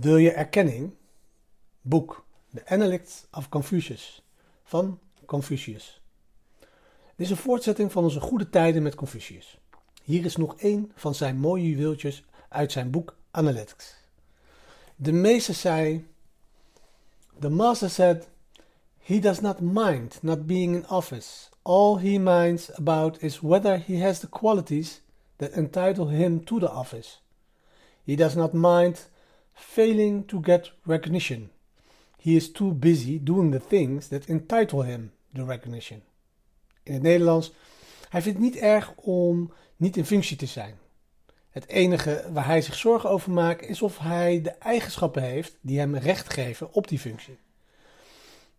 Wil je erkenning? Boek The Analects of Confucius van Confucius. Dit is een voortzetting van onze goede tijden met Confucius. Hier is nog één van zijn mooie juweeltjes uit zijn boek Analytics. De meester zei: The master said, He does not mind not being in office. All he minds about is whether he has the qualities that entitle him to the office. He does not mind failing to get recognition. He is too busy doing the things that entitle him the recognition. In het Nederlands, hij vindt het niet erg om niet in functie te zijn. Het enige waar hij zich zorgen over maakt is of hij de eigenschappen heeft die hem recht geven op die functie.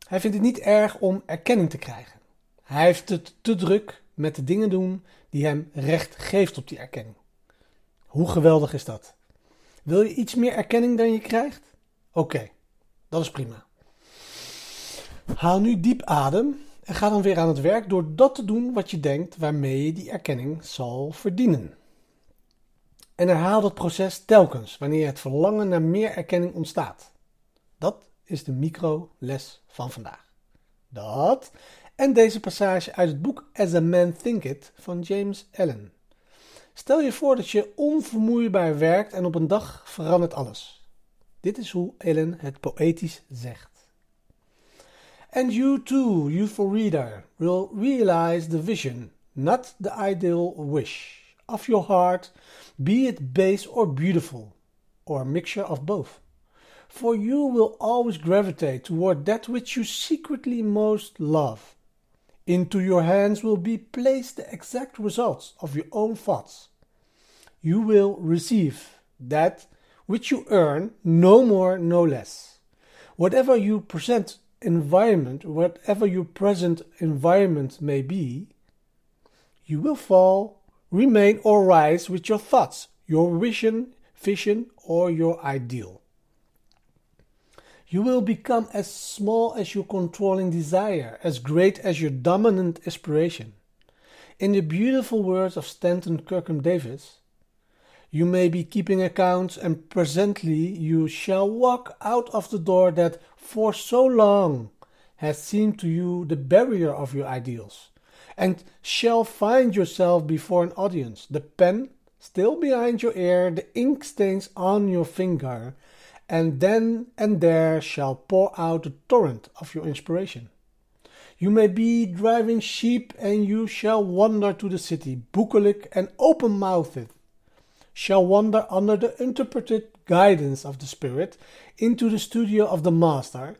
Hij vindt het niet erg om erkenning te krijgen. Hij heeft het te druk met de dingen doen die hem recht geeft op die erkenning. Hoe geweldig is dat? Wil je iets meer erkenning dan je krijgt? Oké, dat is prima. Haal nu diep adem en ga dan weer aan het werk door dat te doen wat je denkt waarmee je die erkenning zal verdienen. En herhaal dat proces telkens wanneer het verlangen naar meer erkenning ontstaat. Dat is de micro-les van vandaag. Dat en deze passage uit het boek As a Man Thinketh van James Allen. Stel je voor dat je onvermoeibaar werkt en op een dag verandert alles. Dit is hoe Allen het poëtisch zegt. And you too, youthful reader, will realize the vision, not the ideal wish, of your heart, be it base or beautiful, or a mixture of both. For you will always gravitate toward that which you secretly most love Into your hands will be placed the exact results of your own thoughts. You will receive that which you earn, no more, no less. Whatever your present environment, whatever your present environment may be, you will fall, remain, or rise with your thoughts, your vision, vision, or your ideal. You will become as small as your controlling desire, as great as your dominant aspiration. In the beautiful words of Stanton Kirkham Davis, you may be keeping accounts, and presently you shall walk out of the door that for so long has seemed to you the barrier of your ideals, and shall find yourself before an audience, the pen still behind your ear, the ink stains on your finger, and then and there shall pour out the torrent of your inspiration. You may be driving sheep, and you shall wander to the city, bucolic and open mouthed, shall wander under the interpreted guidance of the Spirit into the studio of the Master,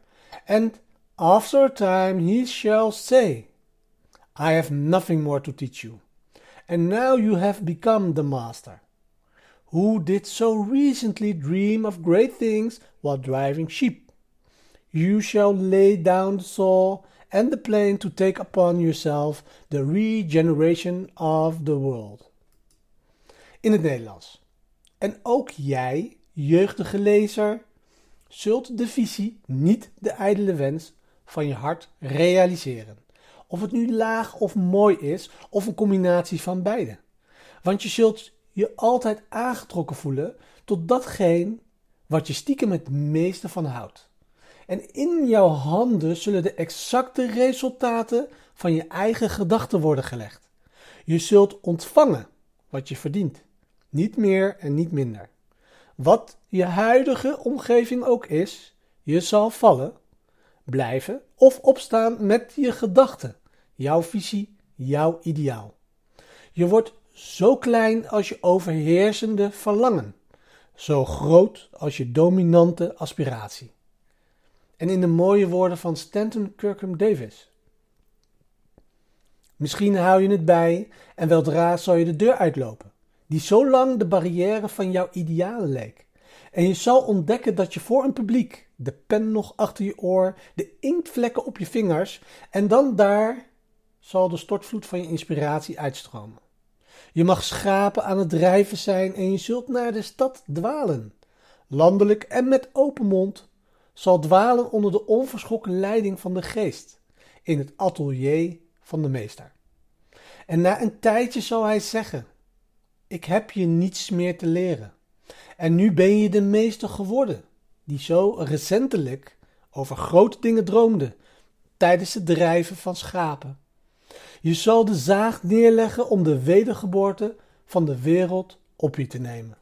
and after a time he shall say, I have nothing more to teach you, and now you have become the Master who did so recently dream of great things while driving sheep. You shall lay down the saw and the plane to take upon yourself the regeneration of the world. In het Nederlands. En ook jij, jeugdige lezer, zult de visie, niet de ijdele wens, van je hart realiseren. Of het nu laag of mooi is, of een combinatie van beide. Want je zult je altijd aangetrokken voelen tot datgene wat je stiekem het meeste van houdt. En in jouw handen zullen de exacte resultaten van je eigen gedachten worden gelegd. Je zult ontvangen wat je verdient, niet meer en niet minder. Wat je huidige omgeving ook is, je zal vallen, blijven of opstaan met je gedachten, jouw visie, jouw ideaal. Je wordt zo klein als je overheersende verlangen, zo groot als je dominante aspiratie. En in de mooie woorden van Stanton Kirkham Davis. Misschien hou je het bij en weldra zal je de deur uitlopen, die zo lang de barrière van jouw idealen leek. En je zal ontdekken dat je voor een publiek, de pen nog achter je oor, de inktvlekken op je vingers, en dan daar zal de stortvloed van je inspiratie uitstromen. Je mag schapen aan het drijven zijn en je zult naar de stad dwalen. Landelijk en met open mond zal dwalen onder de onverschrokken leiding van de geest in het atelier van de meester. En na een tijdje zal hij zeggen: Ik heb je niets meer te leren. En nu ben je de meester geworden. die zo recentelijk over grote dingen droomde tijdens het drijven van schapen. Je zal de zaag neerleggen om de wedergeboorte van de wereld op je te nemen.